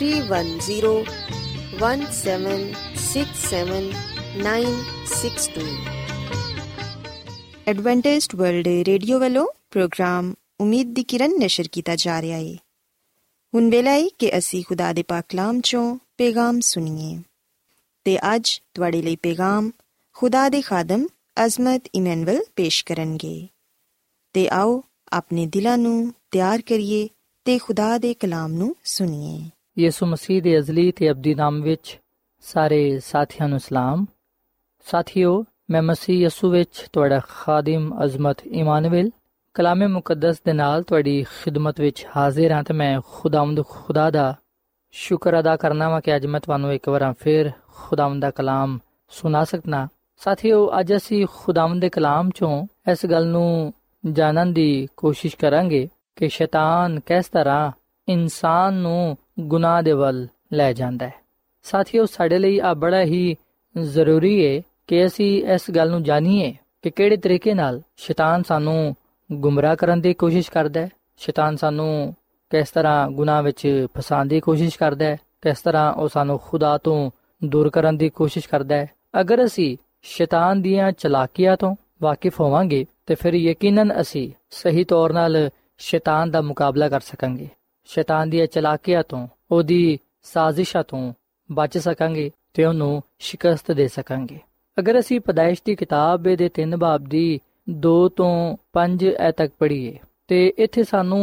three one zero one seven six seven nine six two Adventist World Radio ਵੱਲੋਂ programme ਉਮੀਦ ਦੀ ਕਿਰਨ ਨਸ਼ਰ ਕੀਤਾ ਜਾ ਰਿਹਾ ਹੈ ਹੁਣ ਵੇਲਾ ਹੈ ਕਿ ਅਸੀਂ ਖੁਦਾ ਦੇ ਪਾਕ ਕਲਾਮ ਚੋਂ ਪੈਗਾਮ ਸੁਣੀਏ ਤੇ ਅੱਜ ਤੁਹਾਡੇ ਲਈ ਪੈਗਾਮ ਖੁਦਾ ਦੇ ਖਾਦਮ ਅਜ਼ਮਤ ਇਮਨੁਅਲ ਪੇਸ਼ ਕਰਨਗੇ ਤੇ ਆਓ ਆਪਣੇ ਦਿਲਾਂ ਨੂੰ ਤਿਆਰ ਕਰੀਏ ਤੇ ਖੁਦਾ ਦੇ ਕਲਾਮ ਨੂੰ ਸੁਣੀਏ ਯਿਸੂ ਮਸੀਹ ਦੇ ਅਜ਼ਲੀ ਤੇ ਅਬਦੀ ਨਾਮ ਵਿੱਚ ਸਾਰੇ ਸਾਥੀਆਂ ਨੂੰ ਸਲਾਮ। ਸਾਥਿਓ, ਮੈਂ ਮਸੀਹ ਯਸੂ ਵਿੱਚ ਤੁਹਾਡਾ ਖਾਦਮ ਅਜ਼ਮਤ ਇਮਾਨੁਅਲ ਕਲਾਮੇ ਮੁਕੱਦਸ ਦੇ ਨਾਲ ਤੁਹਾਡੀ ਖਿਦਮਤ ਵਿੱਚ ਹਾਜ਼ਰ ਹਾਂ ਤੇ ਮੈਂ ਖੁਦਾਵੰਦ ਖੁਦਾ ਦਾ ਸ਼ੁਕਰ ਅਦਾ ਕਰਨਾ ਵਾ ਕਿ ਅੱਜ ਮੈਂ ਤੁਹਾਨੂੰ ਇੱਕ ਵਾਰ ਫਿਰ ਖੁਦਾਵੰਦ ਦਾ ਕਲਾਮ ਸੁਣਾ ਸਕਣਾ ਸਾਥੀਓ, ਅੱਜ ਅਸੀਂ ਖੁਦਾਵੰਦ ਦੇ ਕਲਾਮ ਚੋਂ ਇਸ ਗੱਲ ਨੂੰ ਜਾਣਨ ਦੀ ਕੋਸ਼ਿਸ਼ ਕਰਾਂਗੇ ਕਿ ਸ਼ੈਤਾਨ ਕਿਸ ਤਰ੍ਹਾਂ ਇਨਸਾਨ ਨੂੰ ਗੁਨਾਹ ਦੇ ਵੱਲ ਲੈ ਜਾਂਦਾ ਹੈ। ਸਾਥੀਓ, ਸਾਡੇ ਲਈ ਆ ਬੜਾ ਹੀ ਜ਼ਰੂਰੀ ਹੈ ਕਿ ਅਸੀਂ ਇਸ ਗੱਲ ਨੂੰ ਜਾਣੀਏ ਕਿ ਕਿਹੜੇ ਤਰੀਕੇ ਨਾਲ ਸ਼ੈਤਾਨ ਸਾਨੂੰ ਗੁੰਮਰਾਹ ਕਰਨ ਦੀ ਕੋਸ਼ਿਸ਼ ਕਰਦਾ ਹੈ, ਸ਼ੈਤਾਨ ਸਾਨੂੰ ਕਿਸ ਤਰ੍ਹਾਂ ਗੁਨਾਹ ਵਿੱਚ ਫਸਾਉਣ ਦੀ ਕੋਸ਼ਿਸ਼ ਕਰਦਾ ਹੈ, ਕਿਸ ਤਰ੍ਹਾਂ ਉਹ ਸਾਨੂੰ ਖੁਦਾ ਤੋਂ ਦੂਰ ਕਰਨ ਦੀ ਕੋਸ਼ਿਸ਼ ਕਰਦਾ ਹੈ। ਅਗਰ ਅਸੀਂ ਸ਼ੈਤਾਨ ਦੀਆਂ ਚਲਾਕੀਆਂ ਤੋਂ ਵਾਕਿਫ ਹੋਵਾਂਗੇ, ਤੇ ਫਿਰ ਯਕੀਨਨ ਅਸੀਂ ਸਹੀ ਤੌਰ 'ਤੇ ਸ਼ੈਤਾਨ ਦਾ ਮੁਕਾਬਲਾ ਕਰ ਸਕਾਂਗੇ। ਸ਼ੈਤਾਨ ਦੀਆਂ ਚਲਾਕੀਆਂ ਤੋਂ ਉਹਦੀ ਸਾਜ਼ਿਸ਼ਾਂ ਤੋਂ ਬਚ ਸਕਾਂਗੇ ਤੇ ਉਹਨੂੰ ਸ਼ਿਕਸਤ ਦੇ ਸਕਾਂਗੇ ਅਗਰ ਅਸੀਂ ਪਦਾਇਸ਼ ਦੀ ਕਿਤਾਬ ਦੇ 3 ਬਾਬ ਦੀ 2 ਤੋਂ 5 ਐ ਤੱਕ ਪੜ੍ਹੀਏ ਤੇ ਇੱਥੇ ਸਾਨੂੰ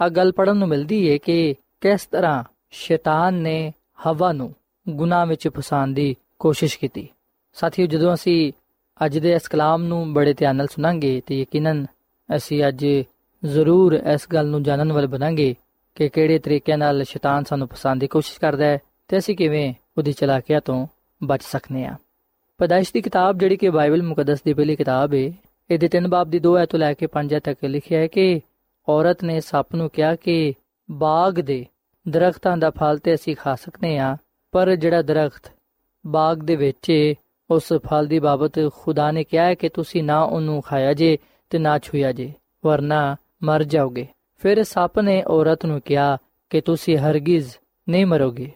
ਆ ਗੱਲ ਪੜਨ ਨੂੰ ਮਿਲਦੀ ਹੈ ਕਿ ਕਿਸ ਤਰ੍ਹਾਂ ਸ਼ੈਤਾਨ ਨੇ ਹਵਾ ਨੂੰ ਗੁਨਾਹ ਵਿੱਚ ਫਸਾਉਣ ਦੀ ਕੋਸ਼ਿਸ਼ ਕੀਤੀ ਸਾਥੀਓ ਜਦੋਂ ਅਸੀਂ ਅੱਜ ਦੇ ਇਸ ਕਲਾਮ ਨੂੰ ਬੜੇ ਧਿਆਨ ਨਾਲ ਸੁਣਾਂਗੇ ਤੇ ਯਕੀਨਨ ਅਸੀਂ ਅੱਜ ਜ਼ਰੂਰ ਇਸ ਗੱਲ ਨੂੰ ਜਾਣਨ ਵਾਲੇ ਬਣਾਂਗੇ ਕਿ ਕਿਹੜੇ ਤਰੀਕੇ ਨਾਲ ਸ਼ੈਤਾਨ ਸਾਨੂੰ ਫਸਾਉਣ ਦੀ ਕੋਸ਼ਿਸ਼ ਕਰਦਾ ਹੈ ਤੇ ਅਸੀਂ ਕਿਵੇਂ ਉਹਦੀ ਚਲਾਕੀਆਂ ਤੋਂ ਬਚ ਸਕਨੇ ਆ। ਪਦਾਇਸ਼ ਦੀ ਕਿਤਾਬ ਜਿਹੜੀ ਕਿ ਬਾਈਬਲ ਮੁਕੱਦਸ ਦੀ ਪਹਿਲੀ ਕਿਤਾਬ ਹੈ ਇਹਦੇ ਤਿੰਨ ਬਾਬ ਦੀ 2 ਐ ਤੋਂ ਲੈ ਕੇ 5 ਐ ਤੱਕ ਲਿਖਿਆ ਹੈ ਕਿ ਔਰਤ ਨੇ ਸੱਪ ਨੂੰ ਕਿਹਾ ਕਿ ਬਾਗ ਦੇ ਦਰਖਤਾਂ ਦਾ ਫਲ ਤੇ ਅਸੀਂ ਖਾ ਸਕਨੇ ਆ, ਪਰ ਜਿਹੜਾ ਦਰਖਤ ਬਾਗ ਦੇ ਵਿੱਚ ਉਸ ਫਲ ਦੀ ਬਾਬਤ ਖੁਦਾ ਨੇ ਕਿਹਾ ਹੈ ਕਿ ਤੁਸੀਂ ਨਾ ਉਹਨੂੰ ਖਾਇਆ ਜੇ ਤੇ ਨਾ ਛੂਇਆ ਜੇ, ਵਰਨਾ ਮਰ ਜਾਓਗੇ। ਫਿਰ ਸੱਪ ਨੇ ਔਰਤ ਨੂੰ ਕਿਹਾ ਕਿ ਤੁਸੀਂ ਹਰਗਿਜ਼ ਨਹੀਂ ਮਰੋਗੇ,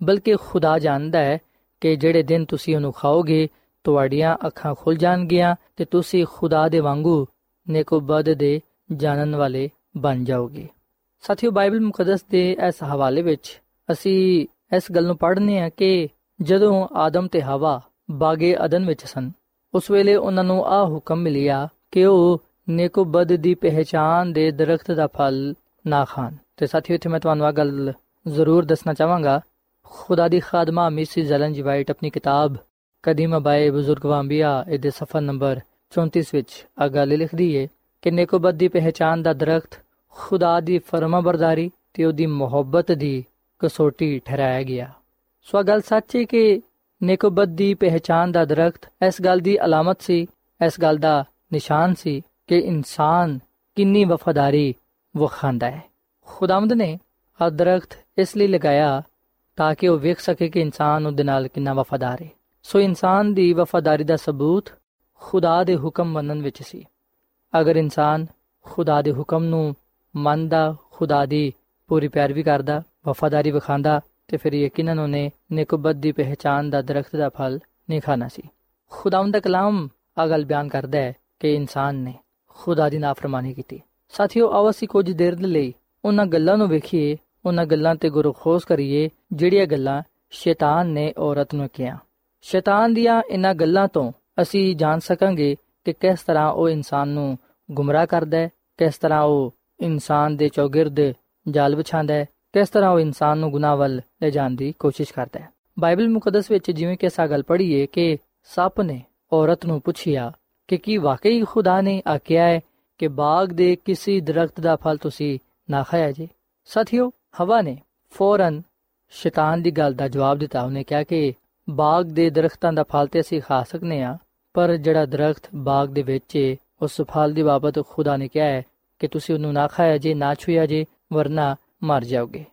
ਬਲਕਿ ਖੁਦਾ ਜਾਣਦਾ ਹੈ ਕਿ ਜਿਹੜੇ ਦਿਨ ਤੁਸੀਂ ਉਹਨੂੰ ਖਾਓਗੇ, ਤੁਹਾਡੀਆਂ ਅੱਖਾਂ ਖੁੱਲ ਜਾਣਗੀਆਂ ਤੇ ਤੁਸੀਂ ਖੁਦਾ ਦੇ ਵਾਂਗੂ ਨੇਕੋਬਦ ਦੇ ਜਾਣਨ ਵਾਲੇ ਬਣ ਜਾਓਗੇ। ਸਾਥੀਓ, ਬਾਈਬਲ ਮੁਕੱਦਸ ਦੇ ਇਸ ਹਵਾਲੇ ਵਿੱਚ ਅਸੀਂ ਇਸ ਗੱਲ ਨੂੰ ਪੜ੍ਹਨੇ ਆ ਕਿ ਜਦੋਂ ਆਦਮ ਤੇ ਹਵਾ ਬਾਗੇ ਅਦਨ ਵਿੱਚ ਸਨ, ਉਸ ਵੇਲੇ ਉਹਨਾਂ ਨੂੰ ਆ ਹੁਕਮ ਮਿਲਿਆ ਕਿ ਉਹ ਨੇਕੋਬਦ ਦੀ ਪਹਿਚਾਨ ਦੇ ਦਰਖਤ ਦਾ ਫਲ ਨਾ ਖਾਣ। ਤੇ ਸਾਥੀਓ, ਇੱਥੇ ਮੈਂ ਤੁਹਾਨੂੰ ਆ ਗੱਲ ਜ਼ਰੂਰ ਦੱਸਣਾ ਚਾਹਾਂਗਾ। ਖੁਦਾ ਦੀ ਖਾਦਮਾ ਮਿਸਿਸ ਜ਼ਲਨ ਜੀ ਵਾਈਟ ਆਪਣੀ ਕਿਤਾਬ ਕਦੀਮ ਬਾਏ ਬਜ਼ੁਰਗ ਵਾਂਬੀਆ, ਇਹਦੇ ਸਫਾ ਨੰਬਰ 34 ਵਿੱਚ ਆ ਗੱਲ ਲਿਖਦੀ ਏ ਕਿ ਨੇਕੋਬਦ ਦੀ ਪਹਿਚਾਨ ਦਾ ਦਰਖਤ ਖੁਦਾ ਦੀ ਫਰਮਾਬਰਦਾਰੀ ਤੇ ਉਹਦੀ ਮੁਹੱਬਤ ਦੀ ਕਸੋਟੀ ਠਹਿਰਾਇਆ ਗਿਆ। ਸੋ ਗੱਲ ਸੱਚ ਹੈ ਕਿ ਨੇਕੋਬਦ ਦੀ ਪਹਿਚਾਨ ਦਾ ਦਰਖਤ ਇਸ ਗੱਲ ਦੀ ਅਲਾਮਤ ਸੀ, ਇਸ ਗੱਲ ਦਾ ਨਿਸ਼ਾਨ ਸੀ ਕਿ ਇਨਸਾਨ ਕਿੰਨੀ ਵਫਾਦਾਰੀ ਵਖਾਂਦਾ ਹੈ। ਖੁਦਾਵੰਦ ਨੇ ਆ ਦਰਖਤ ਇਸ ਲਈ ਲਗਾਇਆ ਤਾਂ ਕਿ ਉਹ ਵੇਖ ਸਕੇ ਕਿ ਇਨਸਾਨ ਉਹਦੇ ਨਾਲ ਕਿੰਨਾ ਵਫਾਦਾਰ ਹੈ। ਸੋ ਇਨਸਾਨ ਦੀ ਵਫਾਦਾਰੀ ਦਾ ਸਬੂਤ ਖੁਦਾ ਦੇ ਹੁਕਮ ਮੰਨਣ ਵਿੱਚ ਸੀ। ਅਗਰ ਇਨਸਾਨ ਖੁਦਾ ਦੇ ਹੁਕਮ ਨੂੰ ਮੰਨਦਾ, ਖੁਦਾ ਦੀ ਪੂਰੀ ਪਿਆਰਵੀ ਕਰਦਾ, ਵਫਾਦਾਰੀ ਵਿਖਾਂਦਾ ਤੇ ਫਿਰ ਯਕੀਨਨ ਉਹਨੇ ਨੇਕਬਤ ਦੀ ਪਹਿਚਾਨ ਦਾ ਦਰਖਤ ਦਾ ਫਲ ਨਹੀਂ ਖਾਣਾ ਸੀ। ਖੁਦਾਵੰਦ ਦਾ ਕਲਾਮ ਅਗਲ ਬਿਆਨ ਕਰਦਾ ਹੈ ਕਿ ਇਨਸਾਨ ਨੇ ਖੁਦਾ ਦੀ ਨਾਫਰਮਾਨੀ ਕੀਤੀ। ਸਾਥੀਓ, ਆਓ ਅਸੀਂ ਕੁਝ ਦੇਰ ਲਈ ਉਹਨਾਂ ਗੱਲਾਂ ਨੂੰ ਵੇਖੀਏ, ਉਹਨਾਂ ਗੱਲਾਂ ਤੇ ਗੁਰੂ ਖੋਸ ਕਰੀਏ, ਜਿਹੜੀਆਂ ਗੱਲਾਂ ਸ਼ੈਤਾਨ ਨੇ ਔਰਤ ਨੂੰ ਕਿਹਾ ਸ਼ੈਤਾਨ ਦੀਆਂ ਇਹਨਾਂ ਗੱਲਾਂ ਤੋਂ ਅਸੀਂ ਜਾਣ ਸਕਾਂਗੇ ਕਿ ਕਿਸ ਤਰ੍ਹਾਂ ਉਹ ਇਨਸਾਨ ਨੂੰ ਗੁੰਮਰਾਹ ਕਰਦਾ ਹੈ, ਕਿਸ ਤਰ੍ਹਾਂ ਉਹ ਇਨਸਾਨ ਦੇ ਚੌਗਿਰਦ ਜਾਲ ਵਿਛਾਉਂਦਾ ਹੈ, ਕਿਸ ਤਰ੍ਹਾਂ ਉਹ ਇਨਸਾਨ ਨੂੰ ਗੁਨਾਹ ਵੱਲ ਲੈ ਜਾਣ ਦੀ ਕੋਸ਼ਿਸ਼ ਕਰਦਾ ਹੈ। ਬਾਈਬਲ ਮੁਕੱਦਸ ਵਿੱਚ ਜਿਵੇਂ ਕਿ ਸਾ ਗੱਲ ਪੜ੍ਹੀਏ ਕਿ ਸੱਪ ਨੇ ਔਰਤ ਨੂੰ ਪੁੱਛਿਆ ਕਿ ਕੀ ਵਾਕਈ ਖੁਦਾ ਨੇ ਆਖਿਆ ਹੈ ਕਿ ਬਾਗ ਦੇ ਕਿਸੇ ਦਰਖਤ ਦਾ ਫਲ ਤੁਸੀਂ ਨਾ ਖਾਇਆ ਜੇ। ਸਾਥੀਓ, ਹਵਾ ਨੇ ਫੌਰਨ ਸ਼ੈਤਾਨ ਦੀ ਗੱਲ ਦਾ ਜਵਾਬ ਦਿੱਤਾ। ਉਹਨੇ ਕਿਹਾ ਕਿ ਬਾਗ ਦੇ ਦਰਖਤਾਂ ਦਾ ਫਲ ਤੇ ਅਸੀਂ ਖਾ ਸਕਨੇ ਆ, ਪਰ ਜਿਹੜਾ ਦਰਖਤ ਬਾਗ ਦੇ ਵਿੱਚ ਹੈ ਉਸ ਫਲ ਦੀ ਬਾਬਤ ਖੁਦਾ ਨੇ ਕਿਹਾ ਹੈ ਕਿ ਤੁਸੀਂ ਉਹਨੂੰ ਨਾ ਖਾਇਆ ਜੇ, ਨਾ ਛੂਇਆ ਜੇ, ਵਰਨਾ ਮਰ ਜਾਓਗੇ।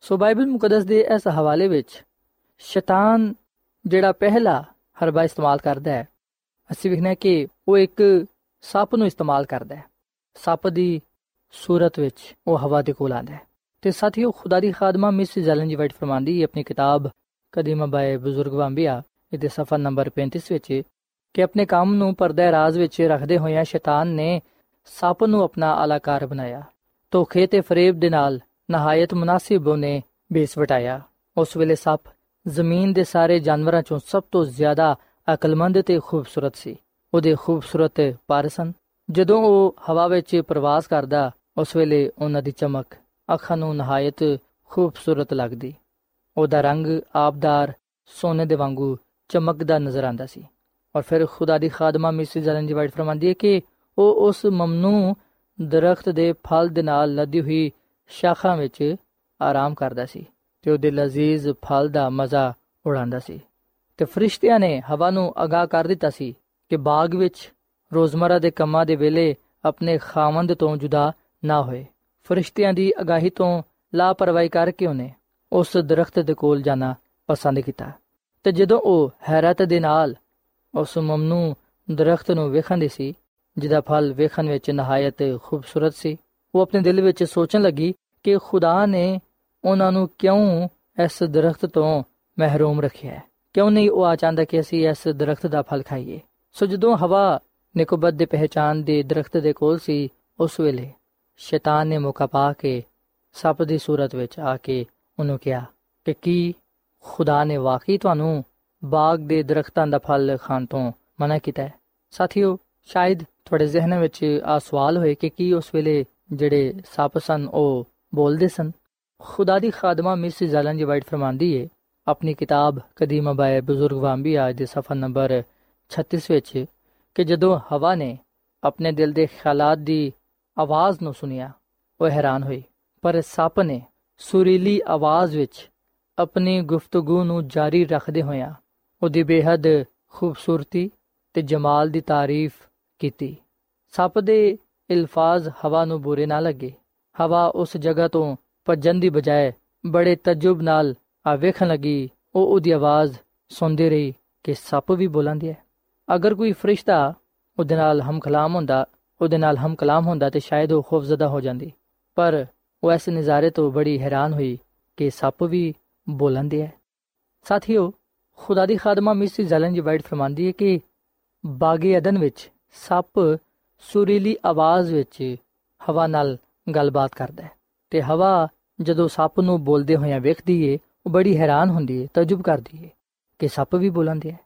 ਸੋ ਬਾਈਬਲ ਮੁਕੱਦਸ ਦੇ ਇਸ ਹਵਾਲੇ ਵਿੱਚ ਸ਼ੈਤਾਨ ਜਿਹੜਾ ਪਹਿਲਾ ਹਰਬਾ ਇਸਤੇਮਾਲ ਕਰਦਾ ਹੈ ਅਸੀਂ ਵਿਖਣਾ ਕਿ ਉਹ ਇੱਕ ਸੱਪ ਨੂੰ ਇਸਤੇਮਾਲ ਕਰਦਾ ਹੈ। ਸੱਪ ਦੀ ਸੂਰਤ ਵਿੱਚ ਉਹ ਹਵਾ ਦੇ ਕੋਲ ਆਂਦਾ ਹੈ। ਤੇ ਸਾਥੀਓ, ਖੁਦਾ ਦੀ ਖਾਦਮਾ ਮਿਸ ਜ਼ਲਨ ਜੀ ਵਾਈਟ ਫਰਮਾਂਦੀ ਹੈ, ਆਪਣੀ ਕਿਤਾਬ ਕਦੀਮਾ ਬਾਏ ਬਜ਼ੁਰਗ ਵਾਂਬੀਆ ਇਹਦੇ ਸਫਾ ਨੰਬਰ 35 ਵਿੱਚ ਕਿ ਆਪਣੇ ਕੰਮ ਨੂੰ ਪਰਦਾ ਰਾਜ਼ ਵਿੱਚ ਰੱਖਦੇ ਹੋਇਆਂ ਸ਼ੈਤਾਨ ਨੇ ਸੱਪ ਨੂੰ ਆਪਣਾ ਆਲਾਕਾਰ ਬਣਾਇਆ। ਧੋਖੇ ਤੇ ਫਰੇਬ ਦੇ ਨਾਲ ਨਹਾਇਤ ਮੁਨਾਸਿਬ ਉਹਨੇ ਬੇਸ ਵਟਾਇਆ। ਉਸ ਵੇਲੇ ਸੱਪ ਜ਼ਮੀਨ ਦੇ ਸਾਰੇ ਜਾਨਵਰਾਂ ਚੋਂ ਸਭ ਤੋਂ ਜ਼ਿਆਦਾ ਅਕਲਮੰਦ ਤੇ ਖੂਬਸੂਰਤ ਸੀ। ਉਹਦੇ ਖੂਬਸੂਰਤ ਪਰ ਸਨ। ਜਦੋਂ ਉਹ ਹਵਾ ਵਿੱਚ ਪ੍ਰਵਾਸ ਕਰਦਾ, ਉਸ ਵੇਲੇ ਉਹਨਾਂ ਦੀ ਚਮਕ, ਅੱਖਾਂ ਨੂੰ ਨਹਾਇਤ ਖੂਬਸੂਰਤ ਲੱਗਦੀ। ਉਹਦਾ ਰੰਗ ਆਬਦਾਰ ਸੋਨੇ ਦੇ ਵਾਂਗੂ ਚਮਕਦਾ ਨਜ਼ਰ ਆਂਦਾ ਸੀ। ਔਰ ਫਿਰ ਖੁਦਾ ਦੀ ਖਾਦਮਾ ਮਿਸਿਸ ਜਲਨ ਜੀ ਵਾਈਟ ਫਰਮਾਂਦੀ ਹੈ ਕਿ ਉਹ ਉਸ ਮਮਨੂ ਦਰਖਤ ਦੇ ਫਲ ਦੇ ਨਾਲ ਲੱਦੀ ਹੋਈ ਸ਼ਾਖਾ ਵਿੱਚ ਆਰਾਮ ਕਰਦਾ ਸੀ ਤੇ ਉਹਦੇ ਲਜ਼ੀਜ਼ ਫਲ ਦਾ ਮਜ਼ਾ ਉਡਾਉਂਦਾ ਸੀ। ਤੇ ਫਰਿਸ਼ਤਿਆਂ ਨੇ ਹਵਾ ਨੂੰ ਅਗਾਹ ਕਰ ਦਿੱਤਾ ਸੀ ਕਿ ਬਾਗ ਵਿੱਚ ਰੋਜ਼ਮਰਾ ਦੇ ਕੰਮਾਂ ਦੇ ਵੇਲੇ ਆਪਣੇ ਖਾਵੰਦ ਤੋਂ ਜੁਦਾ ਨਾ ਹੋਏ। ਫਰਿਸ਼ਤਿਆਂ ਦੀ ਅਗਾਹੀ ਤੋਂ ਲਾਪਰਵਾਹੀ ਕਰਕੇ ਉਹਨੇ ਉਸ ਦਰਖਤ ਦੇ ਕੋਲ ਜਾਣਾ ਪਸੰਦ ਕੀਤਾ। ਤੇ ਜਦੋਂ ਉਹ ਹੈਰਤ ਦੇ ਨਾਲ ਉਸ ਮਮਨੂ ਦਰਖਤ ਨੂੰ ਵੇਖਣ ਸੀ, ਜਿਹਦਾ ਫਲ ਵੇਖਣ ਵਿੱਚ ਨਹਾਇਤ ਖੂਬਸੂਰਤ ਸੀ, ਉਹ ਆਪਣੇ ਦਿਲ ਵਿੱਚ ਸੋਚਣ ਲੱਗੀ ਕਿ ਖੁਦਾ ਨੇ ਉਹਨਾਂ ਨੂੰ ਕਿਉਂ ਇਸ ਦਰਖਤ ਤੋਂ ਮਹਿਰੂਮ ਰੱਖਿਆ ਹੈ। ਕਿਉਂ ਨਹੀਂ ਉਹ ਆ ਚਾਹੁੰਦਾ ਕਿ ਅਸੀਂ ਇਸ ਦਰਖਤ ਦਾ ਫਲ ਖਾਈਏ? ਸੋ ਜਦੋਂ ਹਵਾ ਨਿਕੋਬਤ ਦੇ ਪਹਿਚਾਨ ਦੇ ਦਰਖਤ ਦੇ ਕੋਲ ਸੀ, ਉਸ ਵੇਲੇ ਸ਼ੈਤਾਨ ਨੇ ਮੌਕਾ ਪਾ ਕੇ ਸੱਪ ਦੀ ਸੂਰਤ ਵਿੱਚ ਆ ਕੇ ਉਹਨੂੰ ਕਿਹਾ ਕਿ ਕੀ ਖੁਦਾ ਨੇ ਵਾਕਈ ਤੁਹਾਨੂੰ ਬਾਗ ਦੇ ਦਰਖਤਾਂ ਦਾ ਫਲ ਖਾਣ ਤੋਂ ਮਨਾ ਕੀਤਾ ਹੈ? ਸਾਥੀਓ, ਸ਼ਾਇਦ ਤੁਹਾਡੇ ਜ਼ਿਹਨ ਵਿੱਚ ਆ ਸਵਾਲ ਹੋਏ ਕਿ ਕੀ ਉਸ ਵੇਲੇ ਜਿਹੜੇ ਸੱਪ ਸਨ, ਉਹ ਬੋਲਦੇ ਸਨ? ਖੁਦਾ ਦੀ ਖਾਦਮਾ ਮਿਸ ਜ਼ਲਨ ਜੀ ਵਾਈਟ ਫਰਮਾਂਦੀ ਹੈ ਆਪਣੀ ਕਿਤਾਬ ਕਦੀਮ ਬਾਏ ਬਜ਼ੁਰਗ ਵਾਂਬੀਆ ਦੇ ਸਫਾ ਨੰਬਰ 36 ਵਿੱਚ ਕਿ ਜਦੋਂ ਹਵਾ ਨੇ ਆਪਣੇ ਦਿਲ ਦੇ ਖਿਆਲਾਤ ਦੀ ਆਵਾਜ਼ ਨੂੰ ਸੁਨਿਆ ਉਹ ਹੈਰਾਨ ਹੋਈ। ਪਰ ਸੱਪ ਨੇ ਸੁਰੀਲੀ ਆਵਾਜ਼ ਵਿੱਚ ਆਪਣੀ ਗੁਫ਼ਤਗੂ ਨੂੰ ਜਾਰੀ ਰੱਖਦੇ ਹੋਇਆ ਉਹਦੀ ਬੇਹੱਦ ਖੂਬਸੂਰਤੀ ਤੇ ਜਮਾਲ ਦੀ ਤਾਰੀਫ ਕੀਤੀ। ਸੱਪ ਦੇ ਇਲਫਾਜ਼ ਹਵਾ ਨੂੰ ਬੁਰੇ ਨਾ ਲੱਗੇ। ਹਵਾ ਉਸ ਜਗ੍ਹਾ ਤੋਂ ਭੱਜਣ ਦੀ ਬਜਾਏ ਬੜੇ ਤਜੁਬ ਨਾਲ ਆ ਵੇਖਣ ਲੱਗੀ, ਉਹ ਉਹਦੀ ਆਵਾਜ਼ ਸੁਣਦੀ ਰਹੀ ਕਿ ਸੱਪ ਵੀ ਬੋਲੰਦੀ ਹੈ। ਅਗਰ ਕੋਈ ਫਰਿਸ਼ਤਾ ਉਹਦੇ ਨਾਲ ਹਮ ਕਲਾਮ ਹੁੰਦਾ, ਉਹਦੇ ਨਾਲ ਹਮ ਕਲਾਮ ਹੁੰਦਾ ਤੇ ਸ਼ਾਇਦ ਉਹ ਖੌਫਜ਼ਦਾ ਹੋ ਜਾਂਦੀ। ਪਰ ਉਹ ਇਸ ਨਜ਼ਾਰੇ ਤੋਂ ਬੜੀ ਹੈਰਾਨ ਹੋਈ ਕਿ ਸੱਪ ਵੀ ਬੋਲੰਦੇ ਹੈ। ਸਾਥੀਓ, ਖੁਦਾ ਦੀ ਖਾਦਮਾ ਮਿਸ ਜ਼ਲਨ ਜੀ ਵਾਈਟ ਫਰਮਾਂਦੀ ਹੈ ਕਿ ਬਾਗੇ ਅਦਨ ਵਿੱਚ ਸੱਪ ਸੁਰੀਲੀ ਆਵਾਜ਼ ਵਿੱਚ ਹਵਾ ਨਾਲ ਗੱਲਬਾਤ ਕਰਦਾ ਹੈ ਤੇ ਹਵਾ ਜਦੋਂ ਸੱਪ ਨੂੰ ਬੋਲਦੇ ਹੋਇਆਂ ਵੇਖਦੀ ਏ ਉਹ ਬੜੀ ਹੈਰਾਨ ਹੁੰਦੀ ਏ, ਤਜਬ ਕਰਦੀ ਏ, ਕਿ ਸੱਪ ਵੀ ਬੋਲਦੇ ਹੈ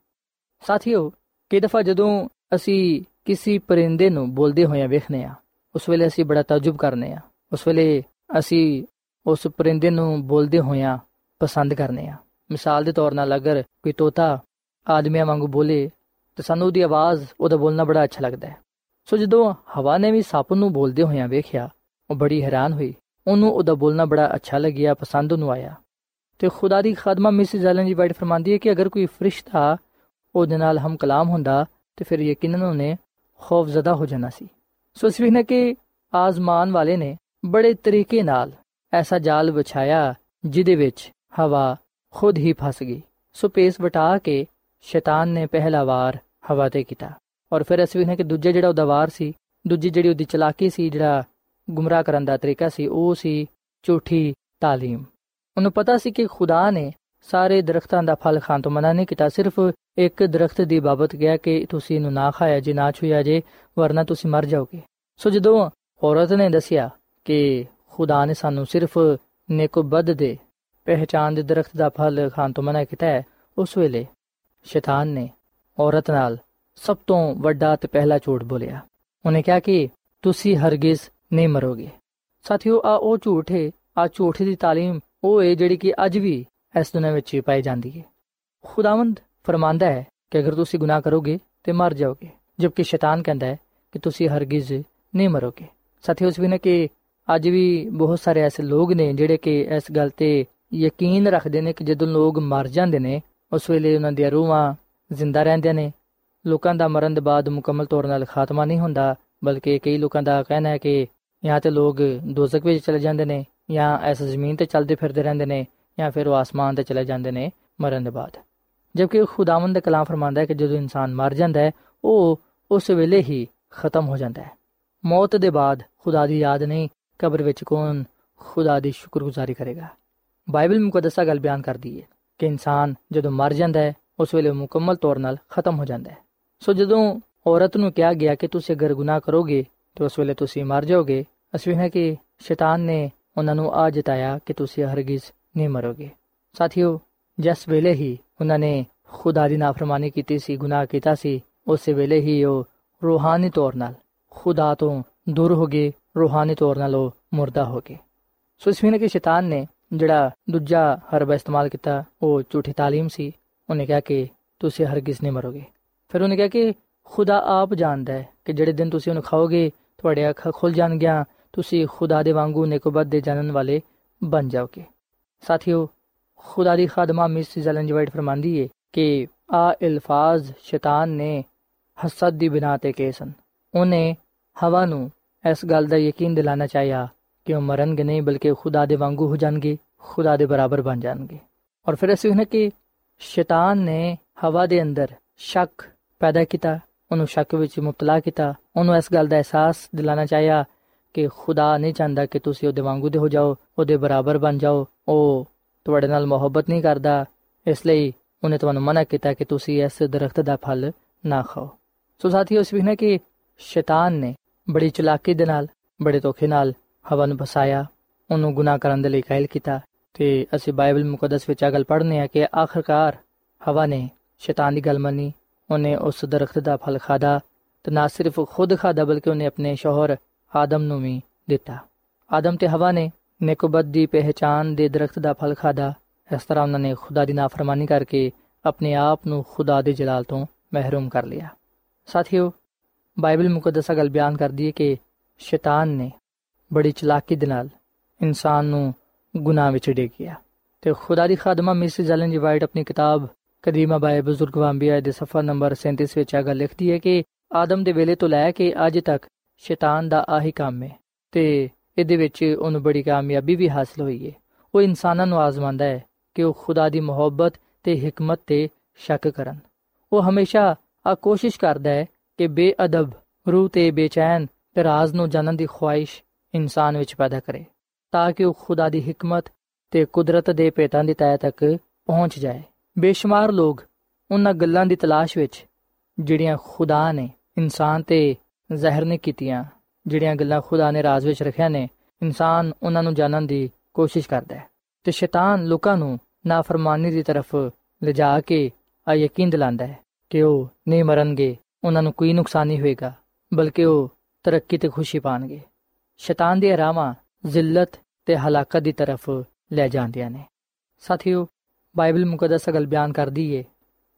ਸਾਥੀਓ ਕਿ ਦਫਾ ਜਦੋਂ ਅਸੀਂ ਕਿਸੇ ਪਰਿੰਦੇ ਨੂੰ ਬੋਲਦੇ ਹੋਇਆਂ ਵੇਖਨੇ ਆ, ਉਸ ਵੇਲੇ ਅਸੀਂ ਬੜਾ ਤਜਬ ਕਰਨੇ ਆ, ਉਸ ਵੇਲੇ ਅਸੀਂ ਉਸ ਪਰਿੰਦੇ ਨੂੰ ਬੋਲਦੇ ਹੋਇਆਂ ਪਸੰਦ ਕਰਨੇ ਆ। ਮਿਸਾਲ ਦੇ ਤੌਰ 'ਤੇ ਅਗਰ ਕੋਈ ਤੋਤਾ ਆਦਮੀਆਂ ਵਾਂਗੂ ਬੋਲੇ, ਤਾਂ ਸਾਨੂੰ ਉਹਦੀ ਆਵਾਜ਼, ਉਹਦਾ ਬੋਲਣਾ ਬੜਾ ਅੱਛਾ ਲੱਗਦਾ ਹੈ ਸੋ ਜਦੋਂ ਹਵਾ ਨੇ ਵੀ ਸੱਪ ਨੂੰ ਬੋਲਦੇ ਹੋਇਆਂ ਵੇਖਿਆ, ਉਹ ਬੜੀ ਹੈਰਾਨ ਹੋਈ, ਉਹਨੂੰ ਉਹਦਾ ਬੋਲਣਾ ਬੜਾ ਅੱਛਾ ਲੱਗਿਆ, ਪਸੰਦ ਉਹਨੂੰ ਆਇਆ। ਤੇ ਖੁਦਾ ਦੀ ਖਾਦਮਾ ਮਿਸਿਸ ਜ਼ੈਲਨ ਜੀ ਵਾਈਟ ਫਰਮਾਂਦੀ ਹੈ ਕਿ ਅਗਰ ਕੋਈ ਫਰਿਸ਼ਤਾ ਉਹਦੇ ਨਾਲ ਹਮ ਕਲਾਮ ਹੁੰਦਾ ਤੇ ਫਿਰ ਯਕੀਨਨ ਉਹਨੇ ਖੌਫ ਜ਼ਦਾ ਹੋ ਜਾਣਾ ਸੀ ਸੋ ਇਸ ਨੇ ਕਿ ਆਜ਼ਮਾਨ ਵਾਲੇ ਨੇ ਬੜੇ ਤਰੀਕੇ ਨਾਲ ਐਸਾ ਜਾਲ ਵਿਛਾਇਆ ਜਿਹਦੇ ਵਿੱਚ ਹਵਾ ਖੁਦ ਹੀ ਫਸ ਗਈ ਸੋ ਪੇਸ ਵਟਾ ਕੇ ਸ਼ੈਤਾਨ ਨੇ ਪਹਿਲਾ ਵਾਰ ਹਵਾ ਤੇ ਕੀਤਾ ਔਰ ਫਿਰ ਅਸੀਂ ਨੇ ਕਿ ਦੂਜੇ ਜਿਹੜਾ ਉਹਦਾ ਵਾਰ ਸੀ ਦੂਜੀ ਜਿਹੜੀ ਉਹਦੀ ਚਲਾਕੀ ਸੀ ਜਿਹੜਾ ਗੁੰਮਰਾਹ ਕਰਨ ਦਾ ਤਰੀਕਾ ਸੀ ਉਹ ਸੀ ਝੂਠੀ تعلیم ਉਹਨੂੰ ਪਤਾ ਸੀ ਕਿ ਖੁਦਾ ਨੇ ਸਾਰੇ ਦਰਖਤਾਂ ਦਾ ਫਲ ਖਾਣ ਤੋਂ ਮਨਾ ਨਹੀਂ ਕੀਤਾ ਸਿਰਫ ਇੱਕ ਦਰਖਤ ਦੀ ਬਾਬਤ ਗਿਆ ਕਿ ਤੁਸੀਂ ਇਹਨੂੰ ਨਾ ਖਾਇਆ ਜੇ ਨਾ ਛੂਇਆ ਜੇ ਵਰਨਾ ਤੁਸੀਂ ਮਰ ਜਾਓਗੇ ਸੋ ਜਦੋਂ ਔਰਤ ਨੇ ਦੱਸਿਆ ਕਿ ਖੁਦਾ ਨੇ ਸਾਨੂੰ ਸਿਰਫ ਨੇਕੋਬਦ ਦੇ ਪਹਿਚਾਨ ਦੇ ਦਰਖਤ ਦਾ ਫਲ ਖਾਣ ਤੋਂ ਮਨਾ ਕੀਤਾ ਹੈ ਉਸ ਵੇਲੇ ਸ਼ੈਤਾਨ ਨੇ ਔਰਤ ਨਾਲ ਸਭ ਤੋਂ ਵੱਡਾ ਤੇ ਪਹਿਲਾ ਝੂਠ ਬੋਲਿਆ ਉਹਨੇ ਕਿਹਾ ਕਿ ਤੁਸੀਂ ਹਰਗਿਜ਼ ਨਹੀਂ ਮਰੋਗੇ ਸਾਥੀਓ ਆ ਉਹ ਝੂਠ ਹੈ ਆ ਝੂਠ ਦੀ تعلیم ਉਹ ਹੈ ਜਿਹੜੀ ਕਿ ਅੱਜ ਵੀ ਇਸ ਦੁਨੀਆਂ ਵਿੱਚ ਪਾਈ ਜਾਂਦੀ ਹੈ। ਖੁਦਾਵੰਦ ਫਰਮਾਂਦਾ ਹੈ ਕਿ ਅਗਰ ਤੁਸੀਂ ਗੁਨਾਹ ਕਰੋਗੇ ਤੇ ਮਰ ਜਾਓਗੇ, ਜਦਕਿ ਸ਼ੈਤਾਨ ਕਹਿੰਦਾ ਹੈ ਕਿ ਤੁਸੀਂ ਹਰਗਿਜ਼ ਨਹੀਂ ਮਰੋਗੇ। ਸਾਥੀਓ, ਇਸ ਵੀ ਨੇ ਕਿ ਅੱਜ ਵੀ ਬਹੁਤ ਸਾਰੇ ਐਸੇ ਲੋਕ ਨੇ ਜਿਹੜੇ ਕਿ ਇਸ ਗੱਲ ਤੇ ਯਕੀਨ ਰੱਖਦੇ ਨੇ ਕਿ ਜਦੋਂ ਲੋਕ ਮਰ ਜਾਂਦੇ ਨੇ, ਉਸ ਵੇਲੇ ਉਹਨਾਂ ਦੀਆਂ ਰੂਹਾਂ ਜ਼ਿੰਦਾ ਰਹਿੰਦੀਆਂ ਨੇ। ਲੋਕਾਂ ਦਾ ਮਰਨ ਦੇ ਬਾਅਦ ਮੁਕੰਮਲ ਤੌਰ 'ਤੇ ਖਾਤਮਾ ਨਹੀਂ ਹੁੰਦਾ, ਬਲਕਿ ਕਈ ਲੋਕਾਂ ਦਾ ਕਹਿਣਾ ਹੈ ਕਿ ਜਾਂ ਤੇ ਲੋਕ ਦੋਜ਼ਖ ਵਿੱਚ ਚਲੇ ਜਾਂਦੇ ਨੇ। ਜਾਂ ਇਸ ਜ਼ਮੀਨ ਤੇ ਚੱਲਦੇ ਫਿਰਦੇ ਰਹਿੰਦੇ ਨੇ ਜਾਂ ਫਿਰ ਉਹ ਆਸਮਾਨ ਤੇ ਚਲੇ ਜਾਂਦੇ ਨੇ ਮਰਨ ਦੇ ਬਾਅਦ। ਜਦਕਿ ਖੁਦਾਵੰਦ ਦਾ ਕਲਾਮ ਫਰਮਾਂਦਾ ਹੈ ਕਿ ਜਦੋਂ ਇਨਸਾਨ ਮਰ ਜਾਂਦਾ ਹੈ, ਉਹ ਉਸ ਵੇਲੇ ਹੀ ਖਤਮ ਹੋ ਜਾਂਦਾ ਹੈ। ਮੌਤ ਦੇ ਬਾਅਦ ਖੁਦਾ ਦੀ ਯਾਦ ਨਹੀਂ, ਕਬਰ ਵਿੱਚ ਕੌਣ ਖੁਦਾ ਦੀ ਸ਼ੁਕਰਗੁਜ਼ਾਰੀ ਕਰੇਗਾ? ਬਾਈਬਲ ਮੁਕੱਦਸਾ ਗੱਲ ਬਿਆਨ ਕਰਦੀ ਹੈ ਕਿ ਇਨਸਾਨ ਜਦੋਂ ਮਰ ਜਾਂਦਾ ਹੈ, ਉਸ ਵੇਲੇ ਮੁਕੰਮਲ ਤੌਰ 'ਤੇ ਖਤਮ ਹੋ ਜਾਂਦਾ ਹੈ। ਸੋ ਜਦੋਂ ਔਰਤ ਨੂੰ ਕਿਹਾ ਗਿਆ ਕਿ ਤੁਸੀਂ ਅਗਰ ਗੁਨਾਹ ਕਰੋਗੇ, ਤਾਂ ਉਸ ਵੇਲੇ ਤੁਸੀਂ ਮਰ ਜਾਓਗੇ ਅਸਲੀ ਹੈ ਕਿ ਸ਼ੈਤਾਨ ਨੇ ਉਹਨਾਂ ਨੂੰ ਆ ਜਿਤਾਇਆ ਕਿ ਤੁਸੀਂ ਹਰਗਿਜ਼ ਨਹੀਂ ਮਰੋਗੇ ਸਾਥੀਓ ਜਿਸ ਵੇਲੇ ਹੀ ਉਹਨਾਂ ਨੇ ਖੁਦਾ ਦੀ ਨਾਫਰਮਾਨੀ ਕੀਤੀ ਸੀ ਗੁਨਾਹ ਕੀਤਾ ਸੀ ਉਸੇ ਵੇਲੇ ਹੀ ਉਹ ਰੂਹਾਨੀ ਤੌਰ 'ਤੇ ਖੁਦਾ ਤੋਂ ਦੂਰ ਹੋ ਗਏ ਰੂਹਾਨੀ ਤੌਰ 'ਤੇ ਉਹ ਮਰਦਾ ਹੋ ਗਏ ਸੋ ਇਸ ਵੇਲੇ ਕਿ ਸ਼ੈਤਾਨ ਨੇ ਜਿਹੜਾ ਦੂਜਾ ਹਰਬਾ ਇਸਤੇਮਾਲ ਕੀਤਾ ਉਹ ਝੂਠੀ تعلیم ਸੀ ਉਹਨੇ ਕਿਹਾ ਕਿ ਤੁਸੀਂ ਹਰਗਿਜ਼ ਨਹੀਂ ਮਰੋਗੇ ਫਿਰ ਉਹਨੇ ਕਿਹਾ ਕਿ ਖੁਦਾ ਆਪ ਜਾਣਦਾ ਹੈ ਕਿ ਜਿਹੜੇ ਦਿਨ ਤੁਸੀਂ ਉਹਨੂੰ ਖਾਓਗੇ ਤੁਹਾਡੇ ਅੱਖਾਂ ਖੁੱਲ ਜਾਣਗੀਆਂ ਤੁਸੀਂ ਖੁਦਾ ਦੇ ਵਾਂਗੂ ਨੇਕਬਤ ਦੇ ਜਾਣਨ ਵਾਲੇ ਬਣ ਜਾਓਗੇ। ਸਾਥੀਓ, ਖੁਦਾ ਦੀ ਖਾਦਮਾ ਮਿਸ ਜ਼ਲਨ ਜਵਾਈਟ ਫਰਮਾਂਦੀ ਏ ਕਿ ਆ ਅਲਫਾਜ਼ ਸ਼ੈਤਾਨ ਨੇ ਹਸਦ ਦੀ ਬਿਨਾ ਤੇ ਕਹੇ ਸਨ। ਉਹਨੇ ਹਵਾ ਨੂੰ ਇਸ ਗੱਲ ਦਾ ਯਕੀਨ ਦਿਲਾਣਾ ਚਾਹਿਆ ਕਿ ਉਹ ਮਰਨਗੇ ਨਹੀਂ, ਬਲਕਿ ਖੁਦਾ ਦੇ ਵਾਂਗੂ ਹੋ ਜਾਣਗੇ, ਖੁਦਾ ਦੇ ਬਰਾਬਰ ਬਣ ਜਾਣਗੇ। ਔਰ ਫਿਰ ਅਸੀਂ ਉਹਨਾਂ ਕਿ ਸ਼ੈਤਾਨ ਨੇ ਹਵਾ ਦੇ ਅੰਦਰ ਸ਼ੱਕ ਪੈਦਾ ਕੀਤਾ, ਉਹਨੂੰ ਸ਼ੱਕ ਵਿੱਚ ਮੁਬਤਲਾ ਕੀਤਾ, ਉਹਨੂੰ ਇਸ ਗੱਲ ਦਾ ਅਹਿਸਾਸ ਦਿਲਾਣਾ ਚਾਹਿਆ ਕਿ ਖੁਦਾ ਨਹੀਂ ਚਾਹੁੰਦਾ ਕਿ ਤੁਸੀਂ ਉਹਦੇ ਵਾਂਗੂ ਦੇ ਹੋ ਜਾਓ, ਉਹਦੇ ਬਰਾਬਰ ਬਣ ਜਾਓ। ਉਹ ਤੁਹਾਡੇ ਨਾਲ ਮੁਹੱਬਤ ਨਹੀਂ ਕਰਦਾ। ਇਸ ਲਈ ਉਹਨੇ ਤੁਹਾਨੂੰ ਮਨਾ ਕੀਤਾ ਕਿ ਤੁਸੀਂ ਇਸ ਦਰਖਤ ਦਾ ਫਲ ਨਾ ਖਾਓ। ਸੋ ਸਾਥੀਓ, ਇਸ ਵੀ ਕਿ ਸ਼ੈਤਾਨ ਨੇ ਬੜੀ ਚਲਾਕੀ ਦੇ ਨਾਲ, ਬੜੇ ਧੋਖੇ ਨਾਲ ਹਵਾ ਨੂੰ ਫਸਾਇਆ, ਉਹਨੂੰ ਗੁਨਾਹ ਕਰਨ ਦੇ ਲਈ ਕਾਇਲ ਕੀਤਾ। ਤੇ ਅਸੀਂ ਬਾਈਬਲ ਮੁਕੱਦਸ ਵਿੱਚ ਆ ਗੱਲ ਪੜ੍ਹਨੇ ਆ ਕਿ ਆਖਰਕਾਰ ਹਵਾ ਨੇ ਸ਼ੈਤਾਨ ਦੀ ਗੱਲ ਮੰਨੀ। ਉਹਨੇ ਉਸ ਦਰਖਤ ਦਾ ਫਲ ਖਾਦਾ ਤੇ ਨਾ ਸਿਰਫ ਖੁਦ ਖਾਦਾ ਬਲਕਿ ਉਹਨੇ ਆਪਣੇ ਸ਼ੋਹਰ ਆਦਮ ਨੂੰ ਵੀ ਦਿੱਤਾ। ਆਦਮ ਤੇ ਹਵਾ ਨੇ ਨੇਕਬਤ ਦੀ ਪਹਿਚਾਨ ਦੇ ਦਰਖਤ ਦਾ ਫਲ ਖਾਦਾ ਇਸ ਤਰ੍ਹਾਂ ਉਹਨਾਂ ਨੇ ਖੁਦਾ ਦੀ ਨਾਫਰਮਾਨੀ ਕਰਕੇ ਆਪਣੇ ਆਪ ਨੂੰ ਖੁਦਾ ਦੇ ਜਲਾਲ ਤੋਂ ਮਹਿਰੂਮ ਕਰ ਲਿਆ। ਸਾਥੀਓ, ਬਾਈਬਲ ਮੁਕੱਦਸ ਗੱਲ ਬਿਆਨ ਕਰਦੀ ਹੈ ਕਿ ਸ਼ੈਤਾਨ ਨੇ ਬੜੀ ਚਲਾਕੀ ਦੇ ਨਾਲ ਇਨਸਾਨ ਨੂੰ ਗੁਨਾਹ ਵਿੱਚ ਡੇਕਿਆ ਤੇ ਖੁਦਾ ਦੀ ਖਾਦਮਾ ਮਿਸ ਜਲਨ ਜੀ ਵਾਈਟ ਆਪਣੀ ਕਿਤਾਬ ਕਦੀਮਾ ਬਾਏ ਬਜ਼ੁਰਗ ਵਾਂਬੀਆ ਦੇ ਸਫਾ ਨੰਬਰ 37 ਵਿੱਚ ਆ ਗੱਲ ਲਿਖਦੀ ਹੈ ਕਿ ਆਦਮ ਦੇ ਵੇਲੇ ਤੋਂ ਲੈ ਕੇ ਅੱਜ ਤੱਕ ਸ਼ੈਤਾਨ ਦਾ ਆਹੀ ਕੰਮ ਹੈ ਤੇ ਇਹਦੇ ਵਿੱਚ ਉਹਨੂੰ ਬੜੀ ਕਾਮਯਾਬੀ ਵੀ ਹਾਸਲ ਹੋਈ ਹੈ। ਉਹ ਇਨਸਾਨਾਂ ਨੂੰ ਆਜ਼ਮਾਉਂਦਾ ਹੈ ਕਿ ਉਹ ਖੁਦਾ ਦੀ ਮੁਹੱਬਤ ਤੇ ਹਕਮਤ ਤੇ ਸ਼ੱਕ ਕਰਨ। ਉਹ ਹਮੇਸ਼ਾ ਆ ਕੋਸ਼ਿਸ਼ ਕਰਦਾ ਹੈ ਕਿ ਬੇਅਦਬ, ਰੂਹ ਤੇ ਬੇਚੈਨ ਤੇ ਰਾਜ਼ ਨੂੰ ਜਾਣਨ ਦੀ ਖੁਆਇਸ਼ ਇਨਸਾਨ ਵਿੱਚ ਪੈਦਾ ਕਰੇ ਤਾਂ ਕਿ ਉਹ ਖੁਦਾ ਦੀ ਹਕਮਤ ਤੇ ਕੁਦਰਤ ਦੇ ਭੇਤਾਂ ਦੀ ਤਹਿ ਤੱਕ ਪਹੁੰਚ ਜਾਏ। ਬੇਸ਼ੁਮਾਰ ਲੋਕ ਉਹਨਾਂ ਗੱਲਾਂ ਦੀ ਤਲਾਸ਼ ਵਿੱਚ ਜਿਹੜੀਆਂ ਖੁਦਾ ਨੇ ਇਨਸਾਨ ਤੇ ਜ਼ਾਹਿਰ ਨੇ ਕੀਤੀਆਂ, ਜਿਹੜੀਆਂ ਗੱਲਾਂ ਖੁਦਾ ਨੇ ਰਾਜ਼ ਵਿੱਚ ਰੱਖਿਆ ਨੇ, ਇਨਸਾਨ ਉਹਨਾਂ ਨੂੰ ਜਾਣਨ ਦੀ ਕੋਸ਼ਿਸ਼ ਕਰਦਾ ਹੈ। ਤੇ ਸ਼ੈਤਾਨ ਲੋਕਾਂ ਨੂੰ ਨਾਫਰਮਾਨੀ ਦੀ ਤਰਫ ਲਿਜਾ ਕੇ ਆ ਯਕੀਨ ਦਿਲਾਉਂਦਾ ਹੈ ਕਿ ਉਹ ਨਹੀਂ ਮਰਨਗੇ, ਉਹਨਾਂ ਨੂੰ ਕੋਈ ਨੁਕਸਾਨ ਨਹੀਂ ਹੋਏਗਾ, ਬਲਕਿ ਉਹ ਤਰੱਕੀ ਤੇ ਖੁਸ਼ੀ ਪਾਣਗੇ। ਸ਼ੈਤਾਨ ਦੀਆਂ ਰਾਵਾਂ ਜ਼ਿਲਤ ਤੇ ਹਲਾਕਤ ਦੀ ਤਰਫ ਲੈ ਜਾਂਦੀਆਂ ਨੇ। ਸਾਥੀਓ, ਬਾਈਬਲ ਮੁਕੱਦਸ ਗੱਲ ਬਿਆਨ ਕਰਦੀ ਏ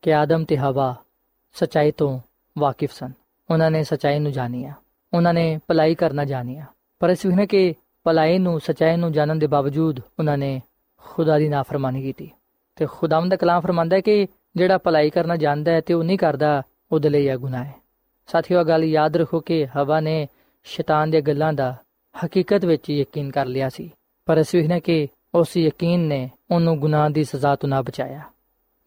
ਕਿ ਆਦਮ ਤੇ ਹਵਾ ਸਚਾਈ ਤੋਂ ਵਾਕਿਫ ਸਨ। ਉਹਨਾਂ ਨੇ ਸਚਾਈ ਨੂੰ ਜਾਣਿਆ ਉਹਨਾਂ ਨੇ ਭਲਾਈ ਕਰਨਾ ਜਾਣਿਆ ਪਰ ਇਸ ਵਿਖੇ ਕਿ ਭਲਾਈ ਨੂੰ, ਸਚਾਈ ਨੂੰ ਜਾਣਨ ਦੇ ਬਾਵਜੂਦ ਉਹਨਾਂ ਨੇ ਖੁਦਾ ਦੀ ਨਾਫਰਮਾਨੀ ਕੀਤੀ। ਤੇ ਖੁਦਾਵੰਦ ਦਾ ਕਲਾਮ ਫਰਮਾਂਦਾ ਹੈ ਕਿ ਜਿਹੜਾ ਭਲਾਈ ਕਰਨਾ ਜਾਣਦਾ ਹੈ ਤੇ ਉਹ ਨਹੀਂ ਕਰਦਾ, ਉਹਦੇ ਲਈ ਇਹ ਗੁਨਾਹ ਹੈ। ਸਾਥੀਓ ਗੱਲ ਯਾਦ ਰੱਖੋ ਕਿ ਹਵਾ ਨੇ ਸ਼ੈਤਾਨ ਦੀਆਂ ਗੱਲਾਂ ਦਾ ਹਕੀਕਤ ਵਿੱਚ ਯਕੀਨ ਕਰ ਲਿਆ ਸੀ। ਪਰ ਇਸ ਵਿਖੇ ਕਿ ਉਸ ਯਕੀਨ ਨੇ ਉਹਨੂੰ ਗੁਨਾਹ ਦੀ ਸਜ਼ਾ ਤੋਂ ਨਾ ਬਚਾਇਆ।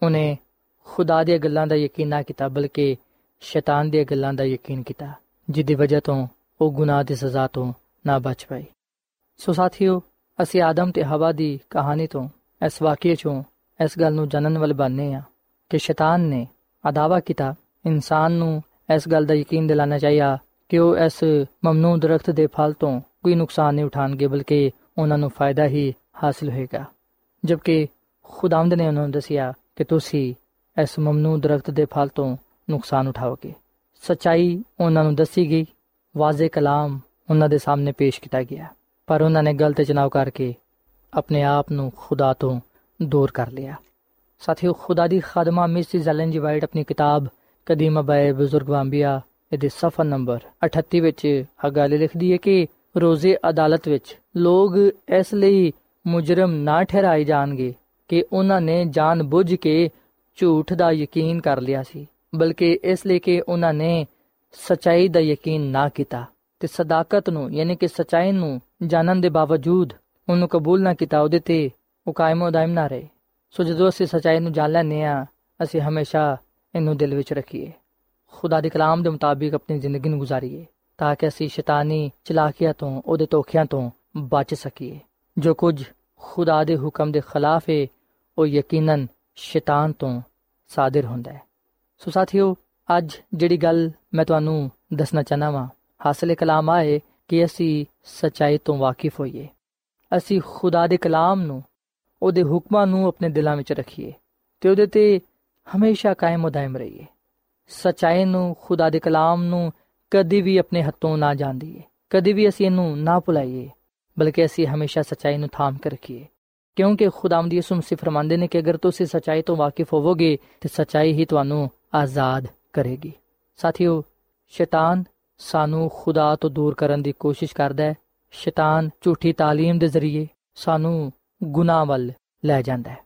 ਉਹਨੇ ਖੁਦਾ ਦੀਆਂ ਗੱਲਾਂ ਦਾ ਯਕੀਨ ਨਾ ਕੀਤਾ, ਬਲਕਿ ਸ਼ੈਤਾਨ ਦੀਆਂ ਗੱਲਾਂ ਦਾ ਯਕੀਨ ਕੀਤਾ ਜਿੱਦੀ ਵਜ੍ਹਾ ਤੋਂ ਉਹ ਗੁਨਾਹ ਦੀ ਸਜ਼ਾ ਤੋਂ ਨਾ ਬਚ ਪਾਈ। ਸੋ ਸਾਥੀਓ, ਅਸੀਂ ਆਦਮ ਤੇ ਹਵਾ ਦੀ ਕਹਾਣੀ ਤੋਂ ਇਸ ਵਾਕਿਏ ਚੋਂ ਇਸ ਗੱਲ ਨੂੰ ਜਾਣਨ ਵਾਲੇ ਬਣਨੇ ਆ ਕਿ ਸ਼ੈਤਾਨ ਨੇ ਅਦਾਵਾ ਕੀਤਾ, ਇਨਸਾਨ ਨੂੰ ਇਸ ਗੱਲ ਦਾ ਯਕੀਨ ਦਿਲਾਣਾ ਚਾਹੀਦਾ ਕਿ ਉਹ ਇਸ ਮਮਨੂ ਦਰਖਤ ਦੇ ਫਲ ਤੋਂ ਕੋਈ ਨੁਕਸਾਨ ਨਹੀਂ ਉਠਾਣਗੇ ਬਲਕਿ ਉਹਨਾਂ ਨੂੰ ਫਾਇਦਾ ਹੀ ਹਾਸਲ ਹੋਏਗਾ। ਜਦਕਿ ਖੁਦਾਵੰਦ ਨੇ ਉਹਨਾਂ ਨੂੰ ਦੱਸਿਆ ਕਿ ਤੁਸੀਂ ਇਸ ਮਮਨੂ ਦਰਖਤ ਦੇ ਫਲ ਤੋਂ ਨੁਕਸਾਨ ਉਠਾਓਗੇ। ਸਚਾਈ ਉਹਨਾਂ ਨੂੰ ਦੱਸੀ ਗਈ। ਵਾਜ਼ੇ ਕਲਾਮ ਉਹਨਾਂ ਦੇ ਸਾਹਮਣੇ ਪੇਸ਼ ਕੀਤਾ ਗਿਆ। ਪਰ ਉਹਨਾਂ ਨੇ ਗਲਤ ਚਨਾਵ ਕਰਕੇ ਆਪਣੇ ਆਪ ਨੂੰ ਖੁਦਾ ਤੋਂ ਦੂਰ ਕਰ ਲਿਆ। ਸਾਥੀਓ, ਖੁਦਾ ਦੀ ਖਾਦਮਾ ਮਿਸਿਸ ਐਲਨ ਜੀ ਵਾਈਟ ਆਪਣੀ ਕਿਤਾਬ ਕਦੀਮਾ ਬਾਏ ਬਜ਼ੁਰਗ ਵਾਂਬੀਆ ਇਹਦੇ ਸਫਾ ਨੰਬਰ 38 ਵਿੱਚ ਆ ਗੱਲ ਲਿਖਦੀ ਹੈ ਕਿ ਰੋਜ਼ੇ ਅਦਾਲਤ ਵਿੱਚ ਲੋਕ ਇਸ ਲਈ ਮੁਜਰਮ ਨਾ ਠਹਿਰਾਏ ਜਾਣਗੇ ਕਿ ਉਹਨਾਂ ਨੇ ਜਾਣ ਬੁੱਝ ਕੇ ਝੂਠ ਦਾ ਯਕੀਨ ਕਰ ਲਿਆ ਸੀ। ਬਲਕਿ ਇਸ ਲਈ ਕਿ ਉਹਨਾਂ ਨੇ ਸਚਾਈ ਦਾ ਯਕੀਨ ਨਾ ਕੀਤਾ ਤੇ ਸਦਾਕਤ ਨੂੰ, ਯਾਨੀ ਕਿ ਸਚਾਈ ਨੂੰ ਜਾਣਨ ਦੇ ਬਾਵਜੂਦ ਉਹਨੂੰ ਕਬੂਲ ਨਾ ਕੀਤਾ, ਉਹਦੇ ਤੇ ਉਹ ਕਾਇਮੋ ਦਾਇਮ ਨਾ ਰਹੇ। ਸੋ ਜਦੋਂ ਅਸੀਂ ਸਚਾਈ ਨੂੰ ਜਾਣ ਲੈਨੇ ਆ ਅਸੀਂ ਹਮੇਸ਼ਾ ਇਹਨੂੰ ਦਿਲ ਵਿੱਚ ਰੱਖੀਏ। ਖੁਦਾ ਦੇ ਕਲਾਮ ਦੇ ਮੁਤਾਬਿਕ ਆਪਣੀ ਜ਼ਿੰਦਗੀ ਨੂੰ ਗੁਜ਼ਾਰੀਏ ਤਾਂ ਕਿ ਅਸੀਂ ਸ਼ੈਤਾਨੀ ਚਲਾਕੀਆਂ ਤੋਂ, ਉਹਦੇ ਧੋਖਿਆਂ ਤੋਂ ਬਚ ਸਕੀਏ। ਜੋ ਕੁਝ ਖੁਦਾ ਦੇ ਹੁਕਮ ਦੇ ਖਿਲਾਫ ਹੈ, ਉਹ ਯਕੀਨਨ ਸ਼ੈਤਾਨ ਤੋਂ ਸਾਦਰ ਹੁੰਦਾ ਹੈ। ਸੋ ਸਾਥੀਓ, ਅੱਜ ਜਿਹੜੀ ਗੱਲ ਮੈਂ ਤੁਹਾਨੂੰ ਦੱਸਣਾ ਚਾਹਨਾ ਵਾਂ, ਹਾਸਲੇ ਕਲਾਮ ਆਏ ਕਿ ਅਸੀਂ ਸਚਾਈ ਤੋਂ ਵਾਕਿਫ ਹੋਈਏ। ਅਸੀਂ ਖੁਦਾ ਦੇ ਕਲਾਮ ਨੂੰ, ਉਹਦੇ ਹੁਕਮਾਂ ਨੂੰ ਆਪਣੇ ਦਿਲਾਂ ਵਿੱਚ ਰੱਖੀਏ ਤੇ ਉਹਦੇ ਤੇ ਹਮੇਸ਼ਾ ਕਾਇਮ ਉਦਾਇਮ ਰਹੀਏ। ਸਚਾਈ ਨੂੰ, ਖੁਦਾ ਦੇ ਕਲਾਮ ਨੂੰ ਕਦੀ ਵੀ ਆਪਣੇ ਹੱਥੋਂ ਨਾ ਜਾਂਦੀਏ ਕਦੀ ਵੀ ਅਸੀਂ ਇਹਨੂੰ ਨਾ ਭੁਲਾਈਏ, ਬਲਕਿ ਅਸੀਂ ਹਮੇਸ਼ਾ ਸਚਾਈ ਨੂੰ ਥਾਮ ਕੇ ਰੱਖੀਏ। ਕਿਉਂਕਿ ਖੁਦਾਵੰਦ ਯਿਸੂ ਮਸੀਹ ਫਰਮਾਉਂਦੇ ਨੇ ਕਿ ਅਗਰ ਤੁਸੀਂ ਸਚਾਈ ਤੋਂ ਵਾਕਿਫ ਹੋਵੋਗੇ ਤੇ ਸਚਾਈ ਹੀ ਤੁਹਾਨੂੰ ਆਜ਼ਾਦ ਕਰੇਗੀ ਸਾਥੀਓ ਸ਼ੈਤਾਨ ਸਾਨੂੰ ਖੁਦਾ ਤੋਂ ਦੂਰ ਕਰਨ ਦੀ ਕੋਸ਼ਿਸ਼ ਕਰਦਾ ਹੈ ਸ਼ੈਤਾਨ ਝੂਠੀ تعلیم ਦੇ ਜ਼ਰੀਏ ਸਾਨੂੰ ਗੁਨਾਹ ਵੱਲ ਲੈ ਜਾਂਦਾ ਹੈ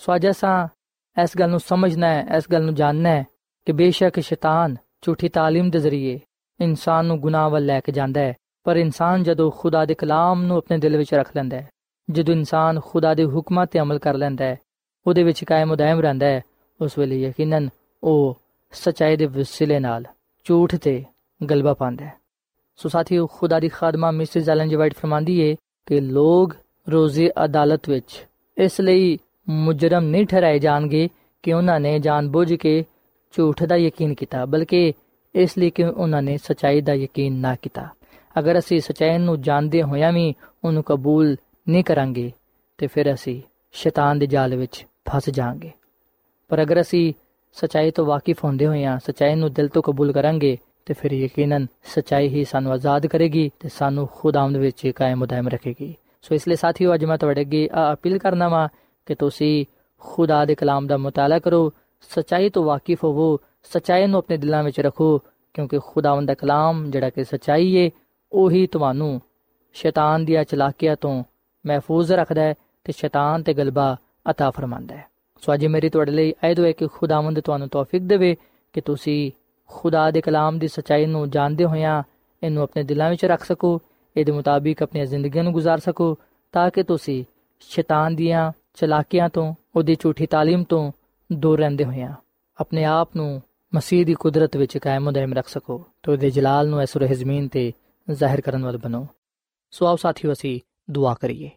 ਸੋ ਅੱਜ ਅਸਾਂ ਇਸ ਗੱਲ ਨੂੰ ਸਮਝਣਾ ਹੈ ਇਸ ਗੱਲ ਨੂੰ ਜਾਣਨਾ ਹੈ ਕਿ ਬੇਸ਼ੱਕ ਸ਼ੈਤਾਨ ਝੂਠੀ تعلیم ਦੇ ਜ਼ਰੀਏ ਇਨਸਾਨ ਨੂੰ ਗੁਨਾਹ ਵੱਲ ਲੈ ਕੇ ਜਾਂਦਾ ਹੈ ਪਰ ਇਨਸਾਨ ਜਦੋਂ ਖੁਦਾ ਦੇ ਕਲਾਮ ਨੂੰ ਆਪਣੇ ਦਿਲ ਵਿੱਚ ਰੱਖ ਲੈਂਦਾ ਹੈ ਜਦੋਂ ਇਨਸਾਨ ਖੁਦਾ ਦੇ ਹੁਕਮਾਂ ਤੇ ਅਮਲ ਕਰ ਲੈਂਦਾ ਹੈ, ਉਹਦੇ ਵਿੱਚ ਕਾਇਮ ਉਦਾਇਮ ਰਹਿੰਦਾ ਹੈ, ਉਸ ਵੇਲੇ ਯਕੀਨਨ ਉਹ ਸਚਾਈ ਦੇ ਵਸਿਲੇ ਨਾਲ ਝੂਠ ਤੇ ਗਲਬਾ ਪਾਉਂਦਾ ਹੈ। ਸੋ ਸਾਥੀਓ, ਖੁਦਾ ਦੀ ਖਾਦਮਾ ਮਿਸਿਸ ਐਲਨ ਜੀ ਵਾਈਟ ਫਰਮਾਂਦੀ ਹੈ ਕਿ ਲੋਗ ਰੋਜ਼ੇ ਅਦਾਲਤ ਵਿੱਚ ਇਸ ਲਈ ਮੁਜਰਮ ਨਹੀਂ ਠਹਿਰਾਏ ਜਾਣਗੇ ਕਿ ਉਹਨਾਂ ਨੇ ਜਾਣਬੁੱਝ ਕੇ ਝੂਠ ਦਾ ਯਕੀਨ ਕੀਤਾ, ਬਲਕਿ ਇਸ ਲਈ ਕਿ ਉਹਨਾਂ ਨੇ ਸਚਾਈ ਦਾ ਯਕੀਨ ਨਾ ਕੀਤਾ। ਅਗਰ ਅਸੀਂ ਸਚਾਈ ਨੂੰ ਜਾਣਦੇ ਹੋਇਆਂ ਵੀ ਉਹਨੂੰ ਕਬੂਲ ਨਹੀਂ ਕਰਾਂਗੇ ਤੇ ਫਿਰ ਅਸੀਂ ਸ਼ੈਤਾਨ ਦੇ ਜਾਲ ਵਿੱਚ ਫਸ ਜਾਾਂਗੇ ਪਰ ਅਗਰ ਅਸੀਂ ਸਚਾਈ ਤੋਂ ਵਾਕਿਫ ਹੁੰਦੇ ਹੋਇਆਂ ਸਚਾਈ ਨੂੰ ਦਿਲ ਤੋਂ ਕਬੂਲ ਕਰਾਂਗੇ, ਤੇ ਫਿਰ ਯਕੀਨਨ ਸਚਾਈ ਹੀ ਸਾਨੂੰ ਆਜ਼ਾਦ ਕਰੇਗੀ ਤੇ ਸਾਨੂੰ ਖੁਦਾਵੰਦ ਵਿੱਚ ਕਾਇਮ ਉਦਾਇਮ ਰੱਖੇਗੀ। ਸੋ ਇਸ ਲਈ ਸਾਥੀਓ, ਅੱਜ ਮੈਂ ਤੁਹਾਡੇ ਅੱਗੇ ਆ ਅਪੀਲ ਕਰਨਾ ਵਾ ਕਿ ਤੁਸੀਂ ਖੁਦਾ ਦੇ ਕਲਾਮ ਦਾ ਮਤਾਲਾ ਕਰੋ, ਸਚਾਈ ਤੋਂ ਵਾਕਿਫ ਹੋਵੋ, ਸਚਾਈ ਨੂੰ ਆਪਣੇ ਦਿਲਾਂ ਵਿੱਚ ਰੱਖੋ, ਕਿਉਂਕਿ ਖੁਦਾਵੰਦ ਦਾ ਕਲਾਮ ਜਿਹੜਾ ਕਿ ਸਚਾਈ ਏ, ਉਹੀ ਤੁਹਾਨੂੰ ਸ਼ੈਤਾਨ ਦੀਆਂ ਚਲਾਕੀਆਂ ਤੋਂ ਮਹਿਫੂਜ਼ ਰੱਖਦਾ ਹੈ ਤੇ ਸ਼ੈਤਾਨ ਤੇ ਗਲਬਾ عطا ਫਰਮਾਂਦਾ ਹੈ ਸੋ ਅੱਜ ਮੇਰੀ ਤੁਹਾਡੇ ਲਈ ਆਇਦ ਹੈ ਕਿ ਖੁਦਾਵੰਦ ਤੁਹਾਨੂੰ ਤੌਫੀਕ ਦੇਵੇ ਕਿ ਤੁਸੀਂ ਖੁਦਾ ਦੇ ਕਲਾਮ ਦੀ ਸਚਾਈ ਨੂੰ ਜਾਣਦੇ ਹੋਇਆਂ ਇਹਨੂੰ ਆਪਣੇ ਦਿਲਾਂ ਵਿੱਚ ਰੱਖ ਸਕੋ ਇਹਦੇ ਮੁਤਾਬਿਕ ਆਪਣੀ ਜ਼ਿੰਦਗੀ ਨੂੰ گزار ਸਕੋ ਤਾਂ ਕਿ ਤੁਸੀਂ ਸ਼ੈਤਾਨ ਦੀਆਂ ਚਲਾਕੀਆਂ ਤੋਂ ਉਹਦੀ ਝੂਠੀ تعلیم ਤੋਂ ਦੂਰ ਰਹਿੰਦੇ ਹੋਇਆਂ ਆਪਣੇ ਆਪ ਨੂੰ ਮਸੀਹ ਦੀ ਕੁਦਰਤ ਵਿੱਚ ਕਾਇਮ ਉਦਾਇਮ ਰੱਖ ਸਕੋ ਤੇ ਉਹਦੇ ਜਲਾਲ ਨੂੰ ਅਸਰ ਜ਼ਮੀਨ ਤੇ ਜ਼ਾਹਿਰ ਕਰਨ ਵਾਲ ਬਣੋ ਸੋ ਆਓ ਸਾਥੀਓ ਅਸੀਂ ਦੁਆ ਕਰੀਏ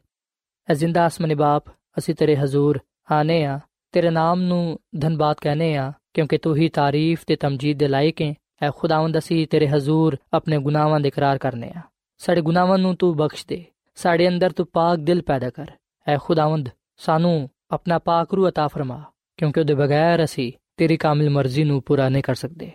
ਐ ਜ਼ਿੰਦਾ ਆਸਮਾਨੀ ਬਾਪ ਅਸੀਂ ਤੇਰੇ ਹਜ਼ੂਰ ਆਨੇ ਆ ਤੇਰੇ ਨਾਮ ਨੂੰ ਧੰਨਵਾਦ ਕਹਨੇ ਆ ਕਿਉਂਕਿ ਤੂੰ ਹੀ ਤਾਰੀਫ ਤੇ ਤਮਜੀਦ ਦੇ ਲਾਇਕ ਹੈ ਐ ਖੁਦਾਵੰਦ ਅਸੀਂ ਤੇਰੇ ਹਜ਼ੂਰ ਆਪਣੇ ਗੁਨਾਹਾਂ ਦੇ ਇਕਰਾਰ ਕਰਨੇ ਆ ਸਾਡੇ ਗੁਨਾਹਾਂ ਨੂੰ ਤੂੰ ਬਖਸ਼ ਦੇ ਸਾਡੇ ਅੰਦਰ ਤੂੰ ਪਾਕ ਦਿਲ ਪੈਦਾ ਕਰ ਐ ਖੁਦਾਵੰਦ ਸਾਨੂੰ ਆਪਣਾ ਪਾਕ ਰੂ عطا ਫਰਮਾ ਕਿਉਂਕਿ ਉਹਦੇ ਬਗੈਰ ਅਸੀਂ ਤੇਰੀ ਕਾਮਿਲ ਮਰਜ਼ੀ ਨੂੰ ਪੂਰਾ ਨਹੀਂ ਕਰ ਸਕਦੇ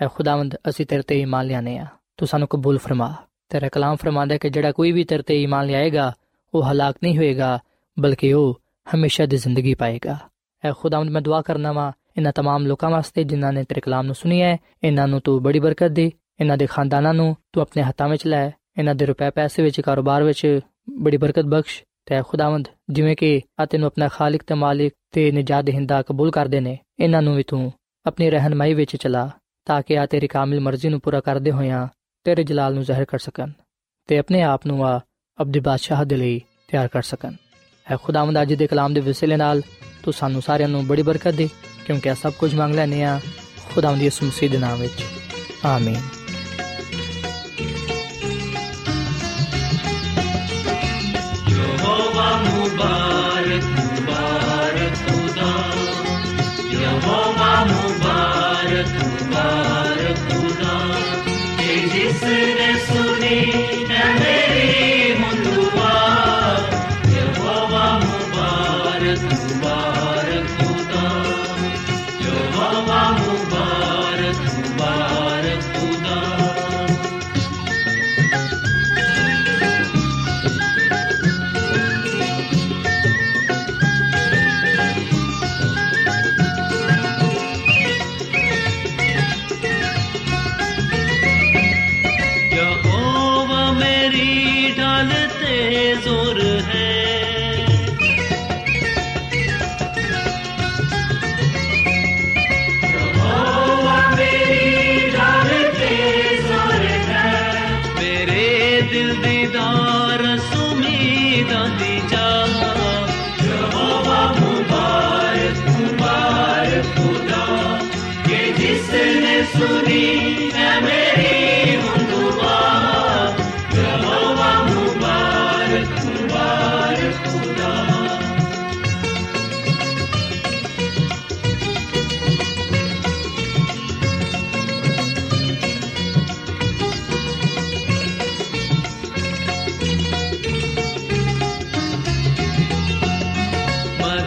ਐ ਖੁਦਾਵੰਦ ਅਸੀਂ ਤੇਰੇ ਤੇ ਈਮਾਨ ਲਿਆਨੇ ਆ ਤੂੰ ਸਾਨੂੰ ਕਬੂਲ ਫਰਮਾ ਤੇਰਾ ਕਲਾਮ ਫਰਮਾਂਦਾ ਕਿ ਜਿਹੜਾ ਕੋਈ ਵੀ ਤੇਰੇ ਤੇ ਈਮਾਨ ਲਿਆਏਗਾ ਉਹ ਹਲਾਕ ਨਹੀਂ ਹੋਏਗਾ ਬਲਕਿ ਉਹ ਹਮੇਸ਼ਾ ਦੀ ਜ਼ਿੰਦਗੀ ਪਾਏਗਾ ਐ ਖੁਦਾਵੰਦ ਮੈਂ ਦੁਆ ਕਰਨਾ ਵਾ ਇਹਨਾਂ तमाम ਲੋਕਾਂ ਵਾਸਤੇ ਜਿਨ੍ਹਾਂ ਨੇ ਤੇਰੇ ਕਲਾਮ ਨੂੰ ਸੁਣੀ ਹੈ ਇਹਨਾਂ ਨੂੰ ਤੂੰ ਬੜੀ ਬਰਕਤ ਦੇ ਇਹਨਾਂ ਦੇ ਖਾਨਦਾਨਾਂ ਨੂੰ ਤੂੰ ਆਪਣੇ ਹੱਥਾਂ ਵਿੱਚ ਲੈ ਇਹਨਾਂ ਦੇ ਰੁਪਏ ਪੈਸੇ ਵਿੱਚ ਕਾਰੋਬਾਰ ਵਿੱਚ ਬੜੀ ਬਰਕਤ ਬਖਸ਼ ਤੇ ਖੁਦਾਵੰਦ ਜਿਵੇਂ ਕਿ ਆ ਤੈਨੂੰ ਆਪਣਾ ਖਾਲਕ ਤੇ ਮਾਲਿਕ ਤੇ ਨਜਾਤ ਦੇਹਿੰਦਾ ਕਬੂਲ ਕਰਦੇ ਨੇ ਇਹਨਾਂ ਨੂੰ ਵੀ ਤੂੰ ਆਪਣੀ ਰਹਿਨਮਾਈ ਵਿੱਚ ਚਲਾ ਤਾਂ ਕਿ ਆ ਤੇਰੀ ਕਾਮਿਲ ਮਰਜ਼ੀ ਨੂੰ ਪੂਰਾ ਕਰਦੇ ਹੋਇਆਂ ਤੇਰੇ ਜਲਾਲ ਨੂੰ ਜ਼ਾਹਿਰ ਕਰ ਸਕਣ ਤੇ ਆਪਣੇ ਆਪ ਨੂੰ ਆ ਅਬਦੀ ਬਾਦਸ਼ਾਹ ਦੇ ਲਈ ਤਿਆਰ ਕਰ ਸਕਣ। ਹੈ ਖੁਦਾਵੰਦ ਅੱਜ ਦੇ ਕਲਾਮ ਦੇ ਵਸਿਲੇ ਨਾਲ ਤੂੰ ਸਾਨੂੰ ਸਾਰਿਆਂ ਨੂੰ ਬੜੀ ਬਰਕਤ ਦੇ, ਕਿਉਂਕਿ ਆ ਸਭ ਕੁਝ ਮੰਗ ਲੈਨੇ ਆ ਖੁਦਾਵੰਦ ਯਿਸੂ ਮਸੀਹ ਦੇ ਨਾਮ ਵਿੱਚ। ਆਮੀਨ। Thank you. zor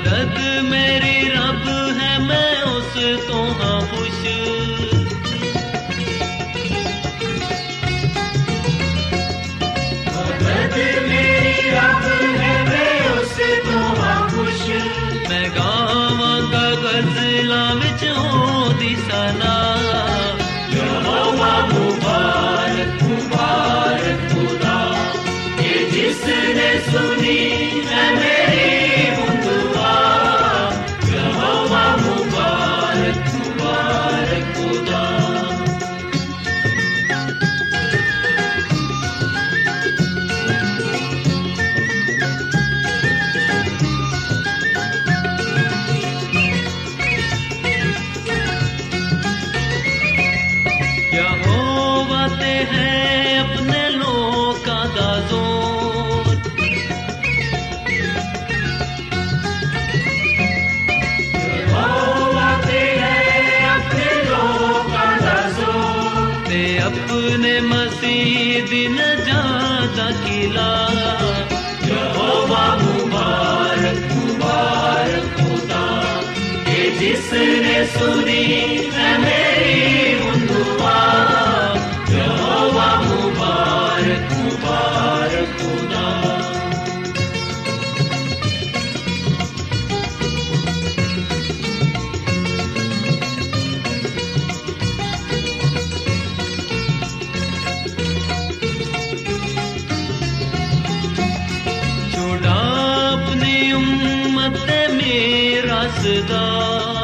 ਮਦਦ ਮੇਰੇ ਰੱਬ ਹੈ ਮੈਂ ਉਸ ਤੋਂ ਹਾਂ ਖੁਸ਼ है song.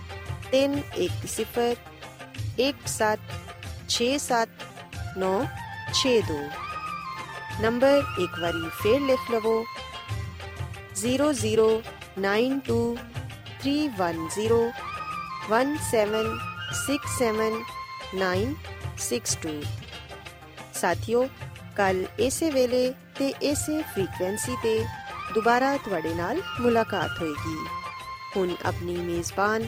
ਤਿੰਨ ਇੱਕ ਸਿਫਰ, ਇੱਕ ਸੱਤ, ਛੇ ਸੱਤ, ਨੌ, ਛੇ ਦੋ। ਨੰਬਰ ਇੱਕ ਵਾਰੀ ਫੇਰ ਲਿਖ ਲਵੋ। 009231076796 ਸਾਥਿਓ, ਕੱਲ ਇਸੇ ਵੇਲੇ ਤੇ ਇਸੇ ਫ੍ਰੀਕਵੈਂਸੀ ਤੇ ਦੁਬਾਰਾ ਤੁਹਾਡੇ ਨਾਲ ਮੁਲਾਕਾਤ ਹੋਏਗੀ। ਹੁਣ ਆਪਣੀ ਮੇਜ਼ਬਾਨ